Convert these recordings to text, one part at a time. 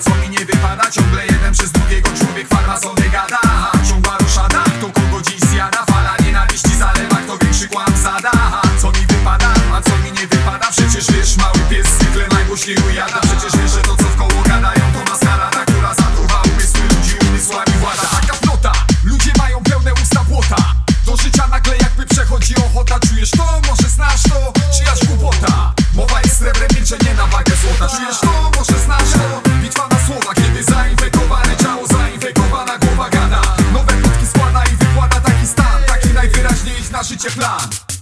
Co mi nie wypada, ciągle jeden przez drugiego człowiek farma sobie gada Ciągła ruszada, kto kogo dziś zjada Fala nienawiści zalewa, kto większy kłam zada Co mi wypada, a co mi nie wypada Przecież wiesz, mały pies zwykle najgłośniej ujada Przecież wiesz, że to co w koło gadają to maskara maskarada Która zatruwa umysły ludzi, umysłami włada Taka flota, ludzie mają pełne usta błota Do życia nagle jakby przechodzi ochota Czujesz to? Może znasz to? Czyjaś głupota? Mowa jest srebrem, milczenie na wagę złota Czujesz to? Macie plan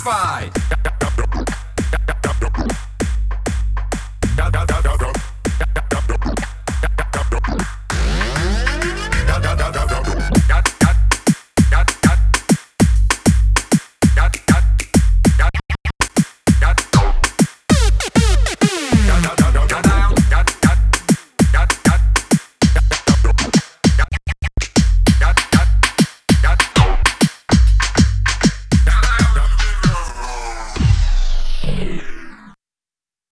satisfied.